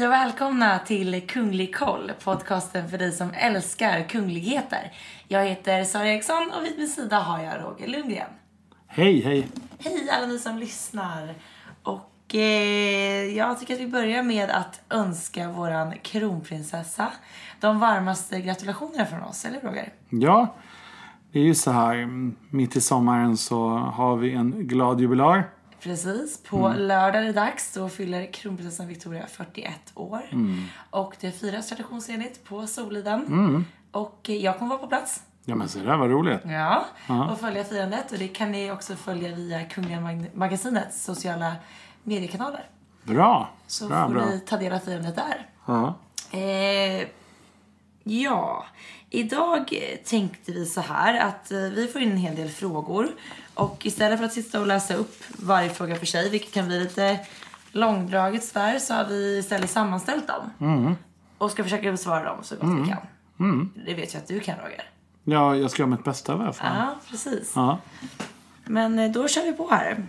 Hej och välkomna till Kunglig koll, podcasten för dig som älskar kungligheter. Jag heter Sara Eriksson och vid min sida har jag Roger Lundgren. Hej, hej. Hej alla ni som lyssnar. Och eh, jag tycker att vi börjar med att önska våran kronprinsessa de varmaste gratulationerna från oss, eller Roger? Ja, det är ju så här. Mitt i sommaren så har vi en glad jubilar. Precis. På lördag är det dags. Då fyller kronprinsessan Victoria 41 år. Och det firas traditionsenligt på Soliden. Och eh, jag kommer vara på plats. Ja men se där vad roligt. Ja, och följa firandet. Och det kan ni också följa via Kungliga Mag- Magasinets sociala mediekanaler. Bra. Så bra, får bra. ni ta del av firandet där. Ja. Eh, ja, idag tänkte vi så här att eh, vi får in en hel del frågor. Och istället för att sitta och läsa upp varje fråga för sig, vilket kan bli lite långdraget sådär, så har vi istället sammanställt dem. Och ska försöka besvara dem så gott vi kan. Det vet jag att du kan Roger. ja, jag ska göra mitt bästa i alla fall. Ja, precis. Ja. Men eh, då kör vi på här.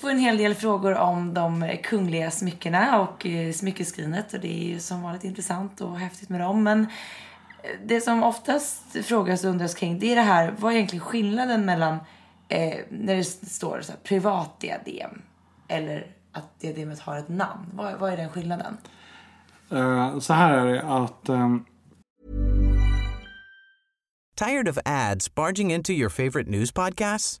Får en hel del frågor om de kungliga smyckena och eh, smyckeskrinet och det är ju som vanligt intressant och häftigt med dem. Men eh, det som oftast frågas och undras kring det är det här, vad är egentligen skillnaden mellan eh, när det står så här, privat diadem eller att diademet har ett namn? Vad, vad är den skillnaden? Eh, så här är det att ehm, Tired of ads barging into your favorite news podcasts?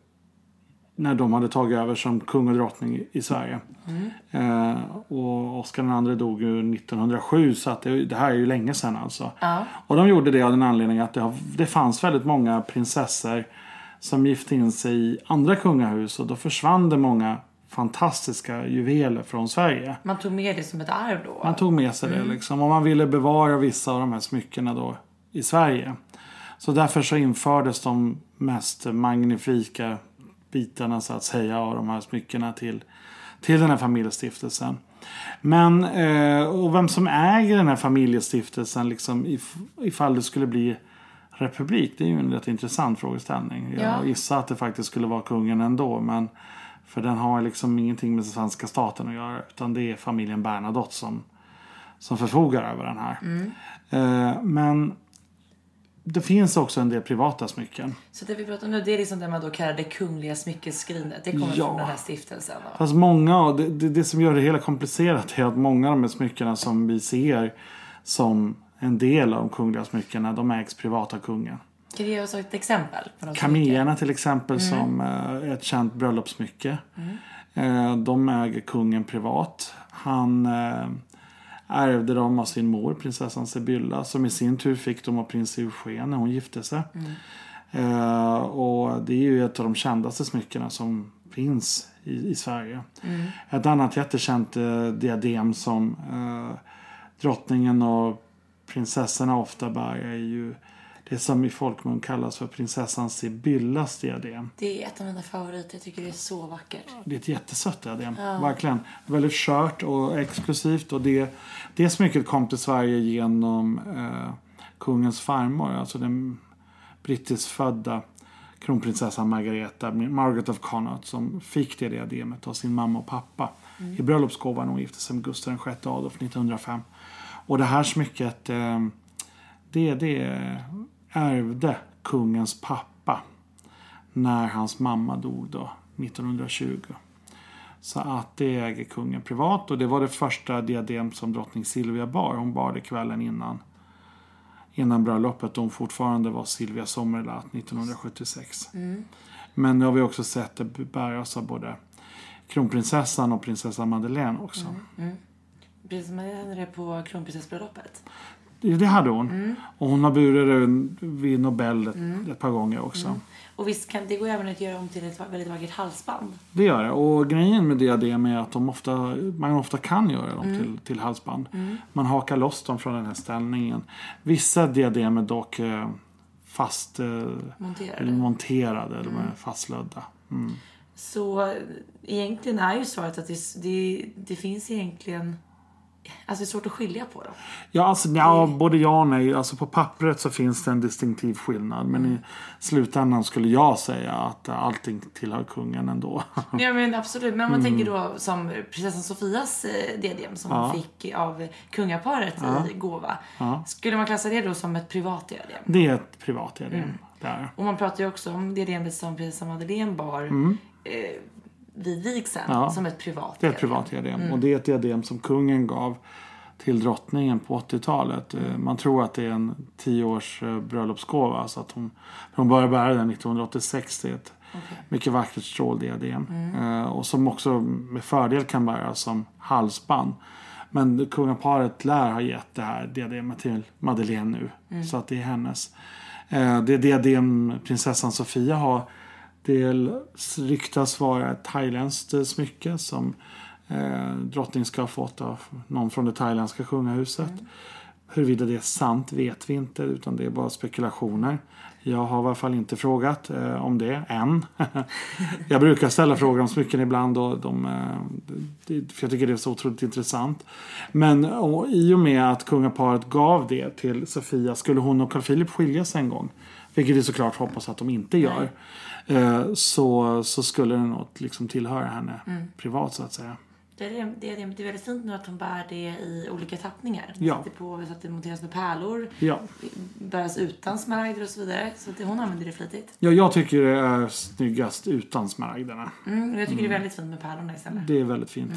när de hade tagit över som kung och drottning i Sverige. Eh, och Oscar II dog ju 1907 så att det, det här är ju länge sedan alltså. Och de gjorde det av den anledningen att det, har, det fanns väldigt många prinsessor som gifte in sig i andra kungahus och då försvann det många fantastiska juveler från Sverige. Man tog med det som ett arv då? Man tog med sig det liksom. Och man ville bevara vissa av de här smyckena då i Sverige. Så därför så infördes de mest magnifika bitarna så att säga av de här smyckena till, till den här familjestiftelsen. Men, eh, och vem som äger den här familjestiftelsen liksom if, ifall det skulle bli republik. Det är ju en rätt intressant frågeställning. Jag Ja. gissar att det faktiskt skulle vara kungen ändå. Men för den har liksom ingenting med svenska staten att göra. Utan det är familjen Bernadotte som, som förfogar över den här. Eh, men det finns också en del privata smycken. Så det vi pratar om nu, det är liksom det man då kallar det kungliga smyckeskrinet. Det kommer Ja. från den här stiftelsen då. Fast många det, det, det som gör det hela komplicerat är att många av de här smyckena som vi ser som en del av de kungliga smyckena, de ägs privat av kungen. Kan du ge oss ett exempel? Kaméerna till exempel som eh, är ett känt bröllopssmycke. Eh, De äger kungen privat. Han eh, ärvde dem av sin mor, prinsessan Sibylla. Som i sin tur fick dem av prins Eugen när hon gifte sig. Eh, Och det är ju ett av de kändaste smyckena som finns i, i Sverige. Ett annat jättekänt eh, diadem som eh, drottningen och prinsessorna ofta bär är ju Det som i folkmun kallas för prinsessan Sibyllas diadem. Det är ett av mina favoriter. Jag tycker det är så vackert. Det är ett jättesött diadem. Verkligen. Väldigt skört och exklusivt. Och det, det smycket kom till Sverige genom eh, kungens farmor. Alltså den brittiskfödda kronprinsessan Margareta, Margaret of Connaught, som fick det diademet av sin mamma och pappa i bröllopsgåva när hon gifte sig med Gustav VI Adolf 1905. Och det här smycket, eh, det, det ärvde kungens pappa när hans mamma dog då 1920. Så att det äger kungen privat och det var det första diadem som drottning Silvia bar. Hon bar det kvällen innan, innan bröllopet och hon fortfarande var Silvia Sommerlath 1976. Men nu har vi också sett det bäras av både kronprinsessan och prinsessan Madeleine också. Precis som jag hade det på kronprinsessbröllopet. Det hade hon. Och hon har burit det vid Nobel ett, ett par gånger också. Och visst kan det går även att göra om till ett väldigt vackert halsband. Det gör det. Och grejen med diadem är att de ofta, man ofta kan göra dem till, till halsband. Man hakar loss dem från den här ställningen. Vissa diadem är dock eh, fast eh, Monterade. monterade. De är fastlödda. Mm. Så eh, egentligen är ju svaret att det, det, det finns egentligen... Alltså det är svårt att skilja på dem. Ja, alltså, ja, både ja och nej. Alltså, på pappret så finns det en distinktiv skillnad. Men i slutändan skulle jag säga att allting tillhör kungen ändå. Ja men absolut. Men om man tänker då som prinsessan Sofias eh, diadem som hon fick av kungaparet i gåva. Skulle man klassa det då som ett privat diadem? Det är ett privat diadem. Där. Och man pratar ju också om diademet som prinsessan Madeleine bar eh, vid vigseln Ja. som ett privat Det är ett privat diadem. Och det är ett diadem som kungen gav till drottningen på 80-talet. Eh, Man tror att det är en 10 års eh, bröllopsgåva. Så att hon, hon började bära den 1986. Det är ett mycket vackert stråldiadem. Eh, Och som också med fördel kan bäras som halsband. Men kungaparet lär ha gett det här diademet till Madeleine nu. Så att det är hennes. Det diadem prinsessan Sofia har det ryktas vara ett thailändskt eh, smycke som eh, drottning ska ha fått av någon från det thailändska kungahuset. Huruvida det är sant vet vi inte utan det är bara spekulationer. Jag har i alla fall inte frågat eh, om det än. jag brukar ställa frågor om smycken ibland och de, eh, det, för jag tycker det är så otroligt intressant. Men och, i och med att kungaparet gav det till Sofia skulle hon och Carl Philip skiljas en gång. Vilket vi såklart hoppas att de inte gör. Eh, så, så skulle det nog liksom tillhöra henne privat så att säga. Det är, det, är, det är väldigt fint nu att hon bär det i olika tappningar. Ja. Sätter på så att det monteras med pärlor, Ja. bäras utan smaragder och så vidare. Så att hon använder det flitigt. ja, jag tycker det är snyggast utan smaragderna. Mm, jag tycker det är väldigt fint med pärlorna istället. Det är väldigt fint.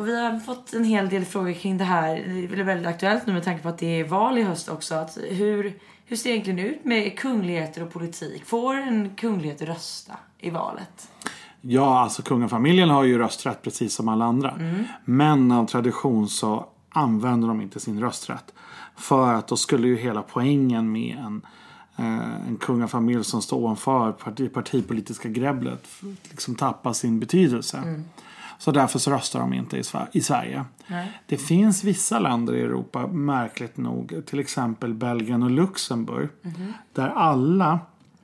Och vi har fått en hel del frågor kring det här. Det är väldigt aktuellt nu med tanke på att det är val i höst också. Att hur, hur ser det egentligen ut med kungligheter och politik? Får en kunglighet rösta i valet? Ja, alltså kungafamiljen har ju rösträtt precis som alla andra. Men av tradition så använder de inte sin rösträtt. För att då skulle ju hela poängen med en, eh, en kungafamilj som står ovanför parti, partipolitiska grebblet liksom tappa sin betydelse. Så därför så röstar de inte i, Sver- i Sverige. Det finns vissa länder i Europa, märkligt nog, till exempel Belgien och Luxemburg, där alla,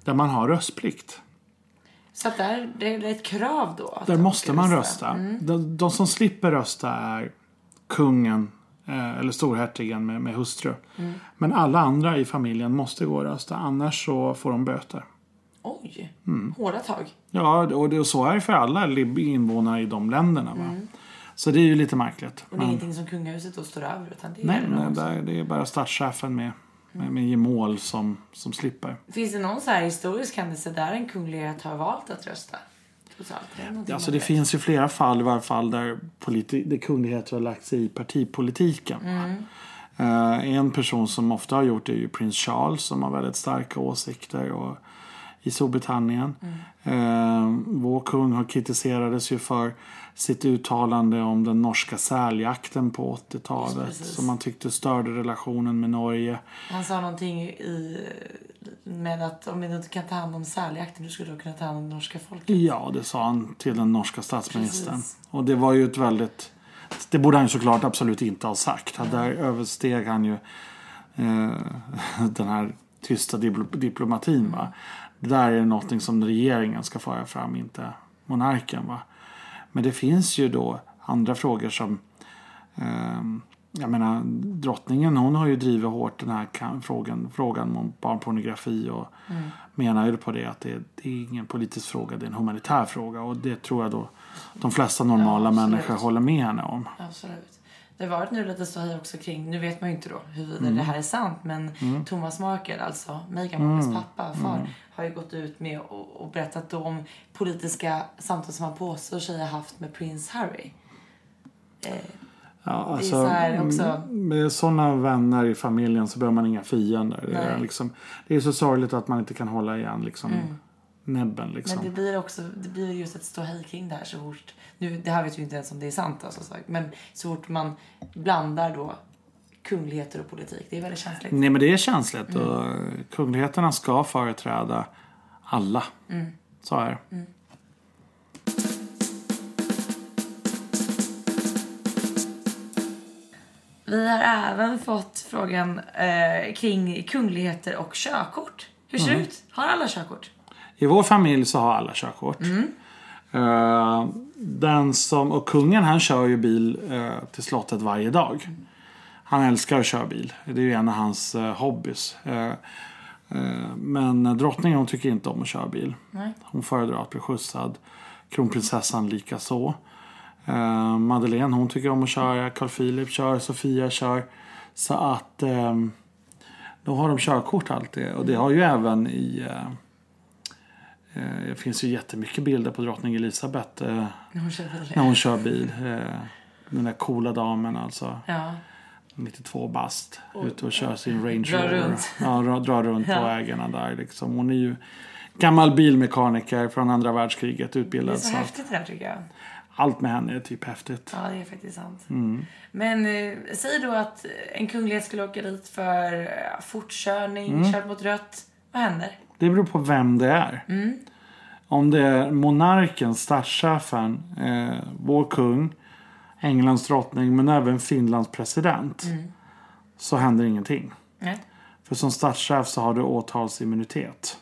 där man har röstplikt. Så att där, det är ett krav då? Där måste man rösta. De, de som slipper rösta är kungen eh, eller storhertigen med, med hustru. Men alla andra i familjen måste gå och rösta. Annars så får de böter. Oj, Mm. hårda tag. Ja, och det, och så är det för alla invånare i de länderna. Va? Så det är ju lite märkligt. Och det är ingenting som kungahuset då står över utan det Nej, det nej där, det är bara statschefen med, med, med gemål som, som slipper. Finns det någon så här historisk händelse där en kunglighet har valt att rösta? Det Alltså det finns ju flera fall i varje fall där, politi- där kungligheter har lagt sig i partipolitiken. Eh, en person som ofta har gjort det är ju prins Charles som har väldigt starka åsikter och, i Storbritannien. Eh, vår kung har kritiserades ju för sitt uttalande om den norska säljakten på 80-talet. Precis. Som man tyckte störde relationen med Norge. Han sa någonting i, med att om vi inte kan ta hand om säljakten då skulle du kunna ta hand om det norska folket. Ja, det sa han till den norska statsministern. Precis. Och det var ju ett väldigt Det borde han ju såklart absolut inte ha sagt. Där översteg han ju eh, den här tysta dipl- diplomatin. Va? Det där är någonting som regeringen ska föra fram, inte monarken. Va? Men det finns ju då andra frågor som ehm, jag menar, drottningen hon har ju drivit hårt den här frågan, frågan om barnpornografi och menar ju på det att det, det är ingen politisk fråga, det är en humanitär fråga. Och det tror jag då de flesta normala Ja, människor håller med henne om. Absolut. Det har varit nu lite ståhej också kring, nu vet man ju inte då huruvida Mm. det här är sant, men Thomas Markle, alltså Meghan Markles Mm. pappa, far, har ju gått ut med och, och berättat om politiska samtal som han påstår sig ha haft med prins Harry. Ja, alltså, så här också- mm, Med sådana vänner i familjen så behöver man inga fiender. Det är, liksom, det är så sorgligt att man inte kan hålla igen liksom, näbben. Liksom. Men det blir också, det blir just ett ståhej kring det här så fort, nu, det här vet vi inte ens om det är sant som sagt, men så fort man blandar då kungligheter och politik, det är väldigt känsligt. Nej men det är känsligt och kungligheterna ska företräda alla. Så är det. Vi har även fått frågan eh, kring kungligheter och körkort. Hur ser det ut? Har alla körkort? I vår familj så har alla körkort. Eh, den som, och kungen han kör ju bil eh, till slottet varje dag. Han älskar att köra bil. Det är ju en av hans uh, hobbys. Eh, eh, men drottningen hon tycker inte om att köra bil. Nej. Hon föredrar att bli skjutsad. Kronprinsessan lika så. Madeleine hon tycker om att köra. Carl Philip kör. Sofia kör. Så att då har de körkort alltid. Och det har ju även i det finns ju jättemycket bilder på drottning Elisabeth eh, När hon kör bil. när hon kör bil. Eh, den där coola damen alltså. Ja. 92 bast. Ute och kör sin Range Drar Rover. runt. Ja, drar, drar runt på vägarna där liksom. Hon är ju gammal bilmekaniker från andra världskriget Det är utbildad. så Så häftigt det här tycker jag. allt med henne är typ häftigt. Ja, det är faktiskt sant. Mm. Men eh, säg då att en kunglighet skulle åka dit för eh, fortkörning, Mm. kört mot rött. Vad händer? Det beror på vem det är. Om det är monarken, statschefen, eh, vår kung, Englands drottning men även Finlands president. Så händer ingenting. Nej. För som statschef så har du åtalsimmunitet.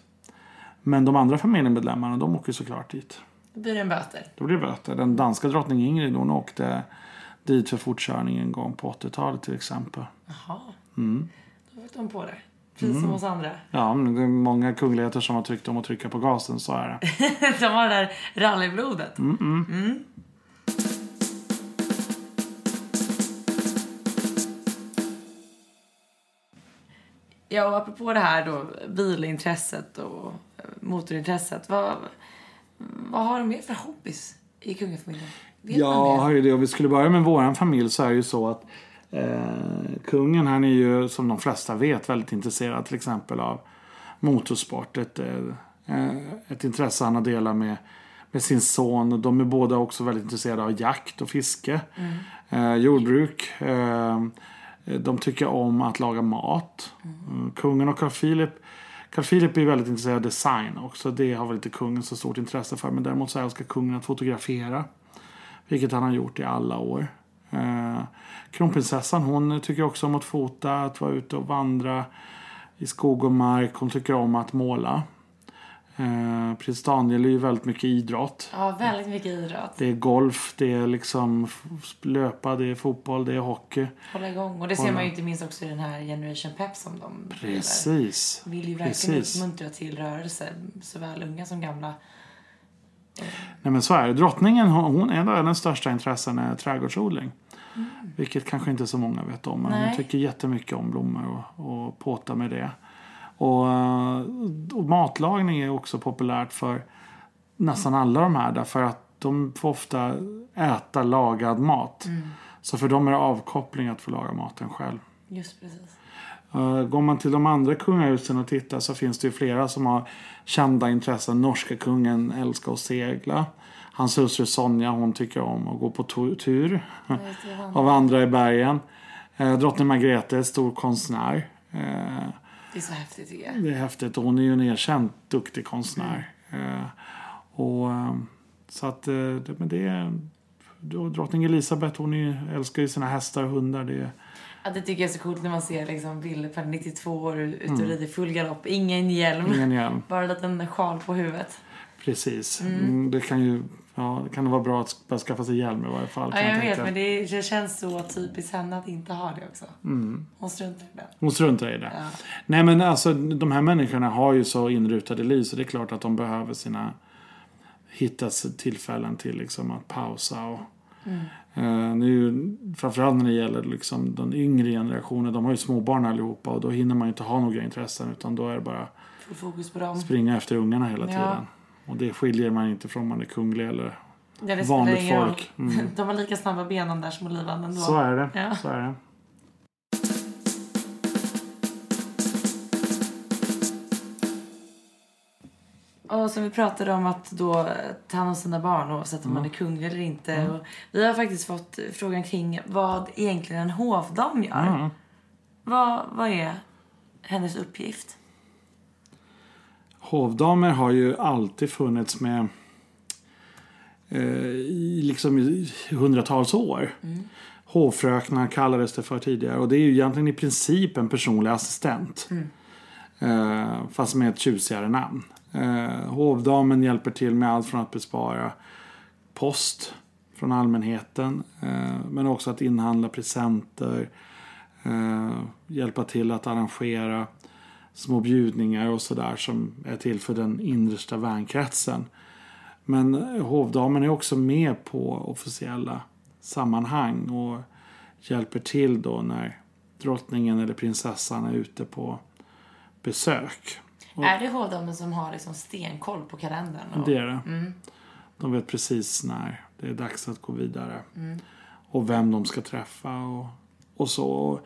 Men de andra familjemedlemmarna de åker såklart dit. Då blir det en böter. Då blir det böter. Den danska drottning Ingrid hon åkte dit för fortkörning en gång på 80-talet till exempel. Jaha. Mm. Då fick de på det. Precis som oss andra. Ja, men det är många kungligheter som har tryckt om att trycka på gasen, så är det. de har det där rallyblodet. Mm. Ja, och apropå det här då, bilintresset och eh, motorintresset. Vad, vad har de mer för hobbys i kungafamiljen? Vet Ja, det? hör ju det. Om vi skulle börja med våran familj så är det ju så att kungen han är ju som de flesta vet väldigt intresserad till exempel av motorsport. Ett, eh, ett intresse han har delat med, med sin son. De är båda också väldigt intresserade av jakt och fiske. Eh, jordbruk. Eh, de tycker om att laga mat. Mm, Kungen och Carl Philip Carl Philip är väldigt intresserad av design också. Det har väl inte kungen så stort intresse för. Men däremot så älskar kungen att fotografera. Vilket han har gjort i alla år. Eh, kronprinsessan hon tycker också om att fota, att vara ute och vandra i skog och mark. Hon tycker om att måla. Eh, Prins Daniel är ju väldigt mycket idrott. Ja, väldigt mycket idrott. Det är golf, det är liksom löpa, det är fotboll, det är hockey. Hålla igång. Och det ser Hålla. man ju inte minst också i den här Generation Pep som de driver. Precis. Vill ju verkligen Precis. uppmuntra till rörelse, såväl unga som gamla. Nej men så är det. Drottningen hon, hon en av den största intressen är trädgårdsodling. Vilket kanske inte så många vet om. Men hon Nej. tycker tycker jättemycket om blommor och, och påta med det. Och, eh, och matlagning är också populärt för nästan alla de här. Därför att de får ofta äta lagad mat. Så för dem är det avkoppling att få laga maten själv. Just precis. Uh, går man till de andra kungahusen och tittar så finns det ju flera som har kända intressen. Norska kungen älskar att segla. Hans hustru Sonja hon tycker om att gå på tur och vandra i bergen. Uh, drottning Margrethe stor konstnär. Uh, Det är så häftigt tycker jag. det är häftigt hon är ju en erkänt duktig konstnär. Uh, och, um, så att uh, det, men det är drottning Elisabeth hon är, älskar ju sina hästar och hundar. Det, Ja, det tycker jag är så coolt när man ser liksom bilder på 92 år ute och rider full galopp. Ingen hjälm. Mm. ingen hjälm. Bara en liten sjal på huvudet. Precis. Mm, det kan ju ja, det kan vara bra att bara skaffa sig hjälm i varje fall. Ja, kan jag vet. Men det, det känns så typiskt henne att inte ha det också. Hon struntar i det. Hon struntar i det. Ja. Nej men alltså de här människorna har ju så inrutade liv så det är klart att de behöver sina hitta tillfällen till liksom att pausa och eh, det är ju, framförallt när det gäller liksom den yngre generationen. De har ju småbarn allihopa och då hinner man ju inte ha några intressen utan då är det bara Full fokus på dem. springa efter ungarna hela Ja. tiden. Och det skiljer man inte från om man är kunglig eller Ja, vanligt folk. Mm. De har lika snabba ben där som Olivan ändå. Så är det. Ja. Så är det. Och som vi pratade om att då ta hand om sina barn oavsett om Mm. man är kunglig eller inte. Och vi har faktiskt fått frågan kring vad egentligen en hovdam gör. Mm. Vad, vad är hennes uppgift? Hovdamer har ju alltid funnits med eh, i liksom i hundratals år. Hovfröknar kallades det för tidigare och det är ju egentligen i princip en personlig assistent. Eh, fast med ett tjusigare namn. Eh, hovdamen hjälper till med allt från att bespara post från allmänheten eh, men också att inhandla presenter, eh, hjälpa till att arrangera små bjudningar och sådär som är till för den innersta vänkretsen. Men hovdamen är också med på officiella sammanhang och hjälper till då när drottningen eller prinsessan är ute på besök. Är det hovdamen som har liksom stenkoll på kalendern? Och... Det är det. De vet precis när det är dags att gå vidare. Mm. Och vem de ska träffa och, och så.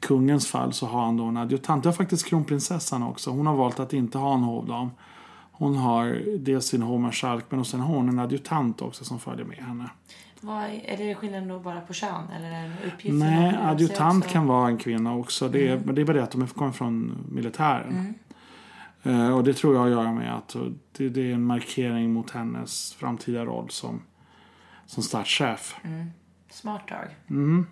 Kungens fall så har han då en adjutant. Det har faktiskt kronprinsessan också. Hon har valt att inte ha en hovdam. Hon har dels sin hovmarskalk men och sen har hon en adjutant också som följer med henne. Vad är, är det skillnad då bara på kön? Eller är det uppgift Nej, adjutant kan vara en kvinna också. Det är, Men det är bara det att de kommer från militären. Eh, och det tror jag har att göra med att det, det är en markering mot hennes framtida roll som, som statschef. Smart drag. Mm.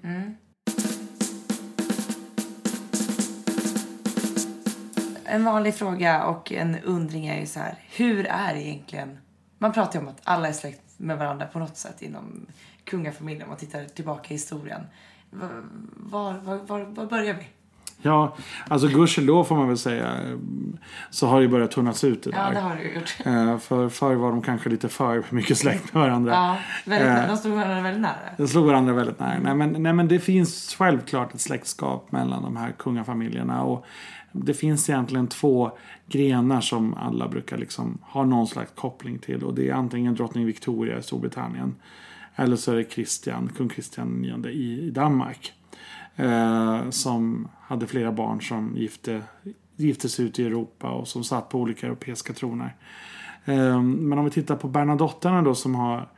En vanlig fråga och en undring är ju så här. Hur är egentligen... Man pratar ju om att alla är släkt med varandra på något sätt inom kungafamiljen om man tittar tillbaka i historien. Var, var, var, var, var börjar vi? Ja, alltså gudskelov får man väl säga så har det börjat tunnas ut det Ja, där. det har ju gjort. Eh, för förr var de kanske lite för mycket släkt med varandra. Ja, väldigt Eh. De stod varandra väldigt nära. De slog varandra väldigt nära. Nej men, nej men det finns självklart ett släktskap mellan de här kungafamiljerna. Och det finns egentligen två grenar som alla brukar liksom ha någon slags koppling till. Och det är antingen drottning Victoria i Storbritannien. Eller så är det Christian, kung Christian IX i Danmark. Eh, som hade flera barn som gifte, gifte sig ut i Europa och som satt på olika europeiska troner. Eh, men om vi tittar på Bernadotterna då som har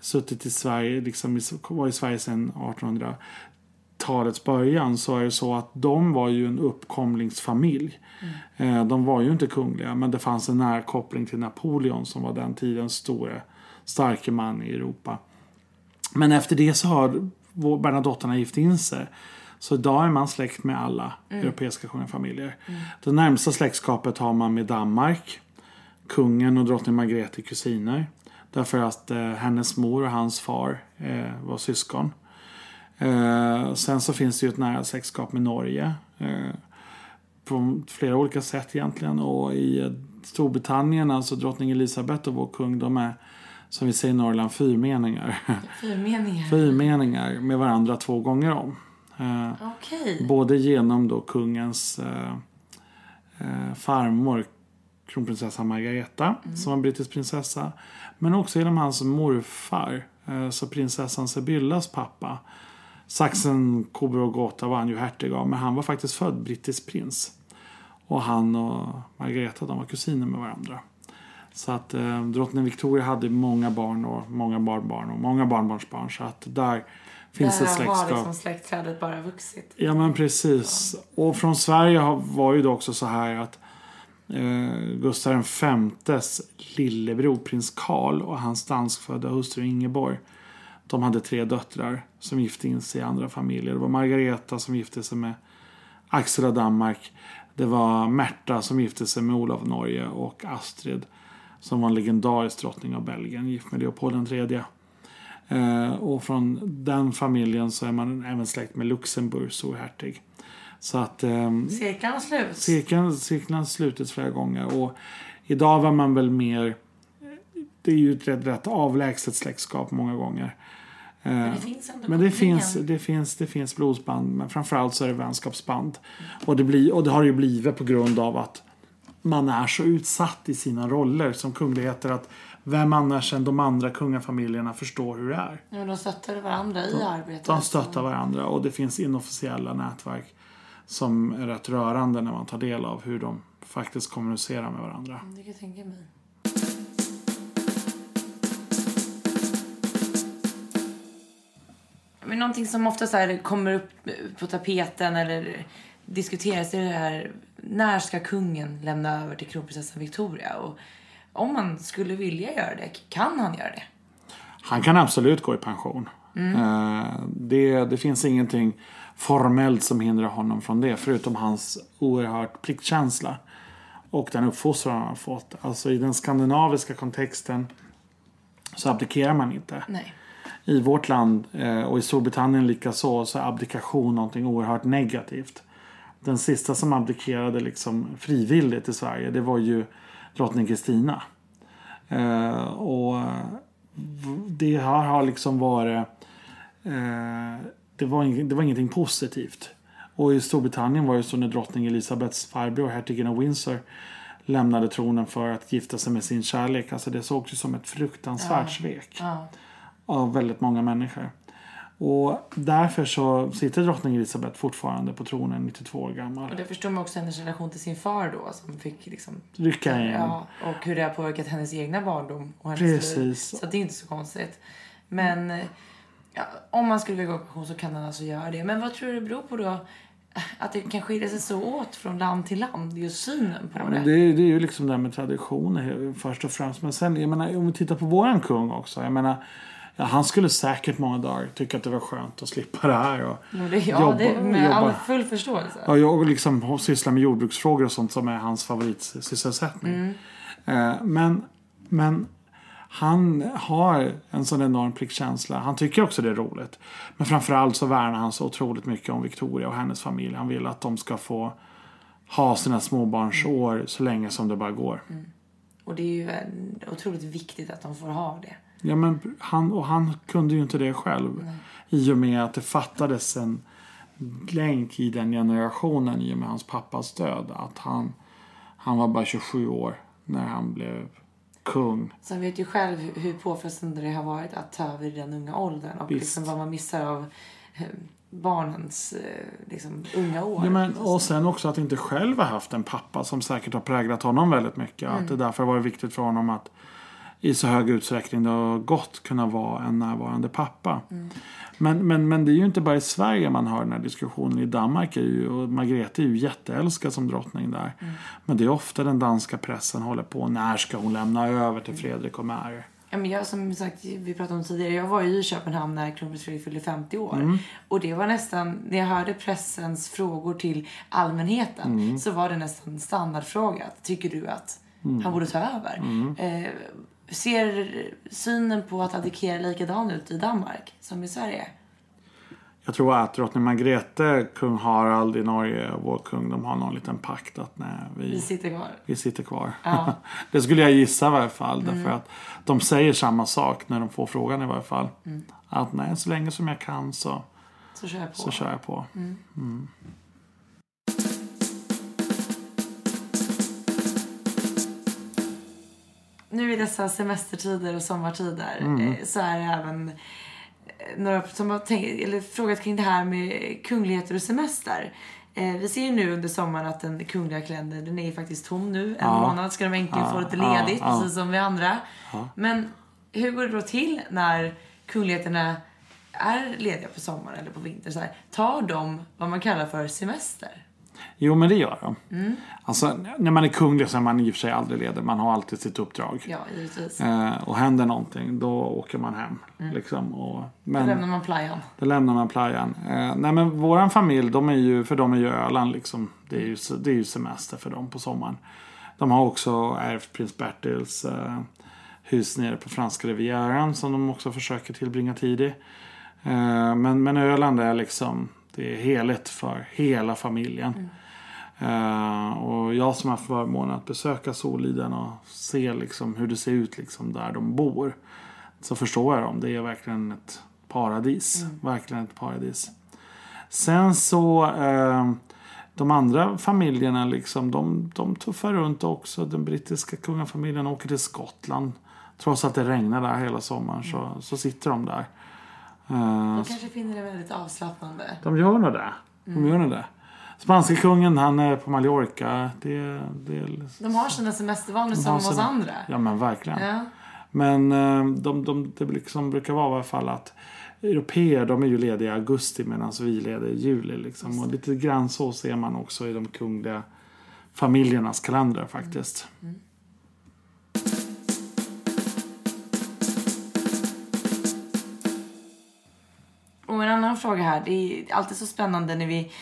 suttit i Sverige, liksom i, var i Sverige sedan 1800-talets början så är det så att de var ju en uppkomlingsfamilj. Eh, De var ju inte kungliga men det fanns en nära koppling till Napoleon som var den tidens store starke man i Europa. Men efter det så har Bernadotterna gift in sig. Så idag är man släkt med alla europeiska kungafamiljer. Det närmsta släktskapet har man med Danmark. Kungen och drottning Margrethe är kusiner. Därför att eh, hennes mor och hans far eh, var syskon. Eh, sen så finns det ju ett nära släktskap med Norge. Eh, på flera olika sätt egentligen. Och i Storbritannien, alltså drottning Elisabeth och vår kung, de är som vi säger i Norrland fyrmeningar. Fyrmeningar. fyrmeningar med varandra två gånger om. Eh, Okej. Både genom då kungens eh, eh, farmor kronprinsessan Margareta som var brittisk prinsessa. Men också genom hans morfar, eh, så prinsessan Sibyllas pappa. Sachsen, Coburg Gotha var han ju hertig av, men han var faktiskt född brittisk prins. Och han och Margareta de var kusiner med varandra. Så att eh, drottning Victoria hade många barn och många barnbarn och många barnbarnsbarn. Så att där finns ett Där har släktskap. liksom släktträdet bara vuxit. Ja men precis. Och från Sverige var ju det också så här att eh, Gustav Vs lillebror prins Karl och hans danskfödda hustru Ingeborg. De hade tre döttrar som gifte in sig i andra familjer. Det var Margareta som gifte sig med Axel av Danmark. Det var Märta som gifte sig med Olof av Norge och Astrid som var en legendarisk drottning av Belgien, gift med Leopold III. Eh, och från den familjen så är man även släkt med Luxemburgs storhertig. Så att eh, Cirkeln sluts. cirkeln, cirkeln slutits flera gånger. Och idag var man väl mer... Det är ju ett rätt, rätt avlägset släktskap många gånger. Eh, Men det finns ändå men det finns, det, finns, det finns blodsband, men framförallt så är det vänskapsband. Och det, blir, och det har det ju blivit på grund av att man är så utsatt i sina roller som kungligheter att vem annars än de andra kungafamiljerna förstår hur det är. Ja, de stöttar varandra i arbetet. De stöttar varandra och det finns inofficiella nätverk som är rätt rörande när man tar del av hur de faktiskt kommunicerar med varandra. Det kan jag tänka mig. Men någonting som ofta så här kommer upp på tapeten eller diskuteras är det här när ska kungen lämna över till kronprinsessan Victoria? Och om man skulle vilja göra det, kan han göra det? Han kan absolut gå i pension. Eh, det, det finns ingenting formellt som hindrar honom från det förutom hans oerhört pliktkänsla och den uppfostran han har fått. Alltså i den skandinaviska kontexten så abdikerar man inte. Nej. I vårt land eh, och i Storbritannien likaså så är abdikation någonting oerhört negativt. Den sista som abdikerade liksom frivilligt i Sverige det var ju drottning Kristina. Eh, och det här har liksom varit eh, det, var det var ingenting positivt. Och i Storbritannien var det så när drottning Elizabeths farbror, hertigen av Windsor, lämnade tronen för att gifta sig med sin kärlek. Alltså det sågs ju som ett fruktansvärt svek Ja. av väldigt många människor. Och därför så sitter drottning Elizabeth fortfarande på tronen 92 år Och gammal. det förstår man också hennes relation till sin far då som fick liksom Rycka in. Ja, och hur det har påverkat hennes egna barndom och hennes Precis. liv. Så det är inte så konstigt. Men ja, om man skulle vilja gå i pension så kan han alltså göra det. Men vad tror du det beror på då? Att det kan skilja sig så åt från land till land, just synen på Ja, det. det, är- det är ju liksom det här med traditioner först och främst. Men sen, jag menar, om vi tittar på våran kung också. Jag menar, ja, han skulle säkert många dagar tycka att det var skönt att slippa det här. Och, Jo, det, ja, jobba- det med all jobba. full förståelse. Ja, jag liksom sysslar med jordbruksfrågor och sånt som är hans favoritsysselsättning. Eh, men, men han har en sån enorm pliktkänsla. Han tycker också det är roligt. Men framförallt så värnar han så otroligt mycket om Victoria och hennes familj. Han vill att de ska få ha sina småbarnsår så länge som det bara går. Och det är ju otroligt viktigt att de får ha det. Ja, men han, och han kunde ju inte det själv. I och med att det fattades en länk i den generationen i och med hans pappas död. Att han, han var bara 27 år när han blev kung. Sen vet ju själv hur- hur påfrestande det har varit att ta över i den unga åldern och Visst. liksom vad man missar av eh, barnens eh, liksom, unga år. Ja, men, och sen också att inte själv ha haft en pappa som säkert har präglat honom väldigt mycket. Att det därför var viktigt för honom att i så hög utsträckning det har gått kunna vara en närvarande pappa. Men, men, men det är ju inte bara i Sverige man hör den här diskussionen. I Danmark är ju, och Margrethe är ju jätteälskad som drottning där. Men det är ofta den danska pressen håller på. När ska hon lämna över till Fredrik och Mary? Ja, men jag som sagt, vi pratade om tidigare, jag var ju i Köpenhamn när kronprins Fredrik fyllde 50 år. Mm. Och det var nästan, när jag hörde pressens frågor till allmänheten Mm. så var det nästan standardfråga. Tycker du att Mm. han borde ta över? Eh, ser synen på att abdikera likadan ut i Danmark som i Sverige? Jag tror att drottning Margrethe, kung Harald i Norge och vår kung, de har någon liten pakt att nej, Vi sitter kvar. vi sitter kvar. Ja. det skulle jag gissa i varje fall. Därför att de säger samma sak när de får frågan i varje fall. Att nej, så länge som jag kan så, Så kör jag på. så kör jag på. Nu i dessa semestertider och sommartider Mm. eh, så är det även eh, några som har tänkt, eller frågat kring det här med kungligheter och semester. Eh, vi ser ju nu under sommaren att den kungliga kalendern den är ju faktiskt tom nu. En Ja. månad ska de äntligen få lite Ja, ledigt, ja, precis som vi andra. Men hur går det då till när kungligheterna är lediga på sommaren eller på vintern? Så här, tar de vad man kallar för semester? Jo, men det gör de. Alltså, när man är kunglig så är man i och för sig aldrig ledig. Man har alltid sitt uppdrag. Ja, givetvis. Eh, och händer någonting, då åker man hem. Liksom, och, Då men, lämnar man playan. då lämnar man playan. Eh, nej men våran familj, de är ju, för de är ju Öland liksom. Det är ju, det är ju semester för dem på sommaren. De har också ärvt prins Bertils eh, hus nere på franska rivieran som de också försöker tillbringa tid i. Eh, men, men Öland är liksom, det är heligt för hela familjen. Eh, och jag som har förmånen att besöka Soliden och se liksom hur det ser ut liksom där de bor. Så förstår jag dem. Det är verkligen ett paradis. Verkligen ett paradis. Sen så eh, de andra familjerna liksom, de, de tuffar runt också. Den brittiska kungafamiljen åker till Skottland. Trots att det regnar där hela sommaren så, så sitter de där. Eh, De kanske finner det väldigt avslappnande. de gör nog det. De gör nog det. Spanske kungen han är på Mallorca. Det, det, De har sina semestervanor som oss andra. ja men verkligen. Ja. Men eh, de, de, det liksom brukar vara i alla fall att Europeer de är ju lediga i augusti medan vi är lediga i juli. Liksom. Och lite grann så ser man också i de kungliga familjernas kalendrar faktiskt. Och en annan fråga här. Det är alltid så spännande när vi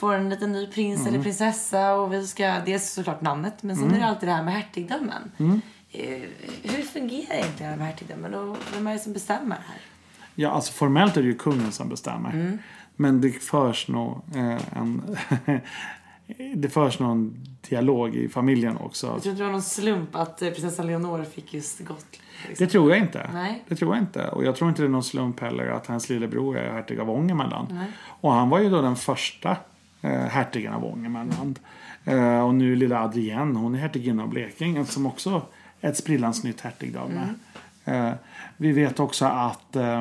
får en liten ny prins Mm. eller prinsessa och vi ska, dels såklart namnet, men sen är det alltid det här med hertigdömen. Mm. Eh, Hur fungerar egentligen här hertigdömen och vem är det som bestämmer här? Ja, alltså formellt är det ju kungen som bestämmer. Men det förs nog eh, en... det förs någon dialog i familjen också. Jag tror inte det var någon slump att eh, prinsessa Leonor fick just Gotland. Det tror jag inte. Nej. Det tror jag inte. Och jag tror inte det är någon slump heller att hans lillebror är hertig av Ångermanland. Och han var ju då den första eh, hertigen av Ångermanland. Eh, och nu lilla Adrienne, hon är hertiginna av Blekinge som också är ett sprillans nytt hertigdöme. Eh, vi vet också att eh,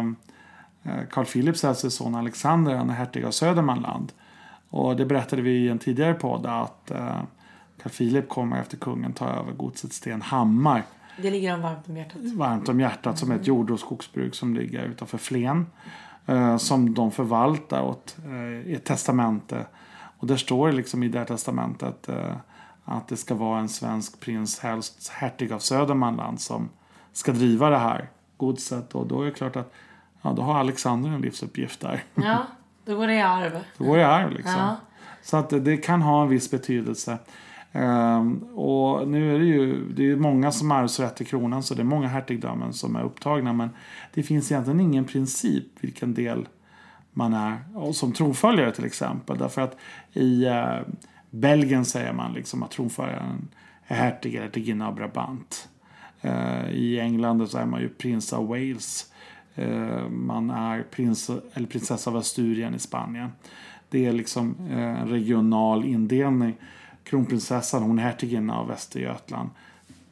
eh, Carl Philips äldste son Alexander han är hertig av Södermanland. Och det berättade vi i en tidigare podd att eh, Carl Philip kommer efter kungen ta över godset Stenhammar Det ligger dem varmt om hjärtat. varmt om hjärtat som är ett jord och skogsbruk som ligger utanför Flen. Eh, som de förvaltar åt, eh, ett testamente. Och där står det liksom i det här testamentet eh, att det ska vara en svensk prins, helst hertig av Södermanland, som ska driva det här godset. Och då är det klart att ja, då har Alexander en livsuppgift där. Ja, då går det i arv. Då går det här liksom. Ja. Så att det, kan ha en viss betydelse. Ehm, och nu är det ju det är många som har arvsrätt till kronan så det är många hertigdömen som är upptagna men det finns egentligen ingen princip vilken del man är och som tronföljare till exempel. Därför att i eh, Belgien säger man liksom att tronföljaren är hertig eller hertiginna av Brabant. Eh, I England så är man ju prins av Wales. Eh, man är prins eller prinsessa av Asturien i Spanien. Det är liksom eh, en regional indelning. Kronprinsessan hon är hertiginna av Västergötland.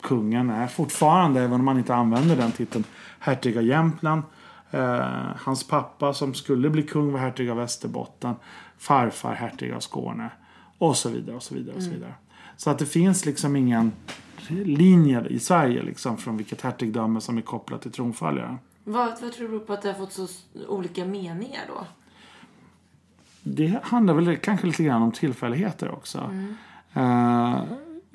Kungen är fortfarande, även om man inte använder den titeln, hertig av Jämtland. Eh, hans pappa som skulle bli kung var hertig av Västerbotten. Farfar hertig av Skåne. Och så vidare och så vidare. Och så, vidare. så att det finns liksom ingen linje i Sverige liksom från vilket hertigdöme som är kopplat till tronföljaren. Vad, vad tror du på att det har fått så olika meningar då? Det handlar väl kanske lite grann om tillfälligheter också. Eh,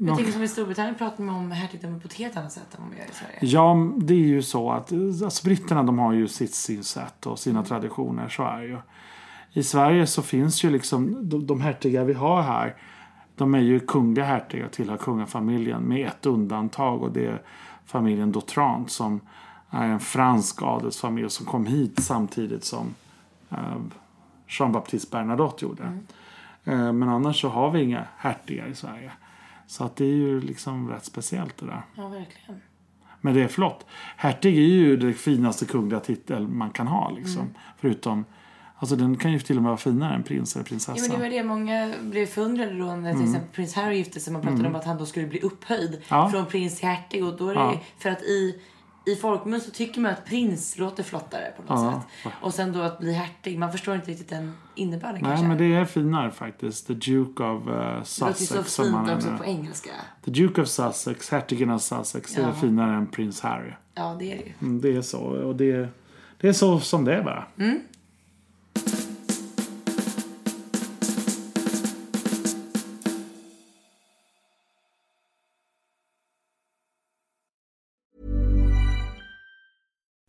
Jag tänker som i Storbritannien pratar man om hertigdöme på ett helt annat sätt än vad vi gör i Sverige. Ja, det är ju så att alltså, britterna de har ju sitt synsätt och sina traditioner. Så är ju. I Sverige så finns ju liksom de, de hertiga vi har här. De är ju kungliga hertiga och tillhör kungafamiljen med ett undantag och det är familjen Dautrant som är en fransk adelsfamilj som kom hit samtidigt som eh, Jean-Baptiste Bernadotte gjorde. Eh, men annars så har vi inga hertigar i Sverige. Så att det är ju liksom rätt speciellt det där. Ja, verkligen. Men det är flott. Hertig är ju det finaste kungliga titel man kan ha. Liksom. Förutom, alltså den kan ju till och med vara finare än prins eller prinsessa. Ja, men det var det många blev förundrade då när till exempel prins Harry gifte sig. Man pratade om att han då skulle bli upphöjd Ja. från prins till hertig. Och då är det Ja. för att i, i folkmun så tycker man att prins låter flottare på något Ja. sätt. Och sen då att bli hertig. Man förstår inte riktigt den innebörden Nej, kanske. men det är finare faktiskt. The Duke of uh, det låter ju Sussex. så fint är också på engelska. The Duke of Sussex, hertigen av Sussex, är Ja. finare än prins Harry. Ja, det är det ju. Mm, det är så. Och det, det är så som det är bara.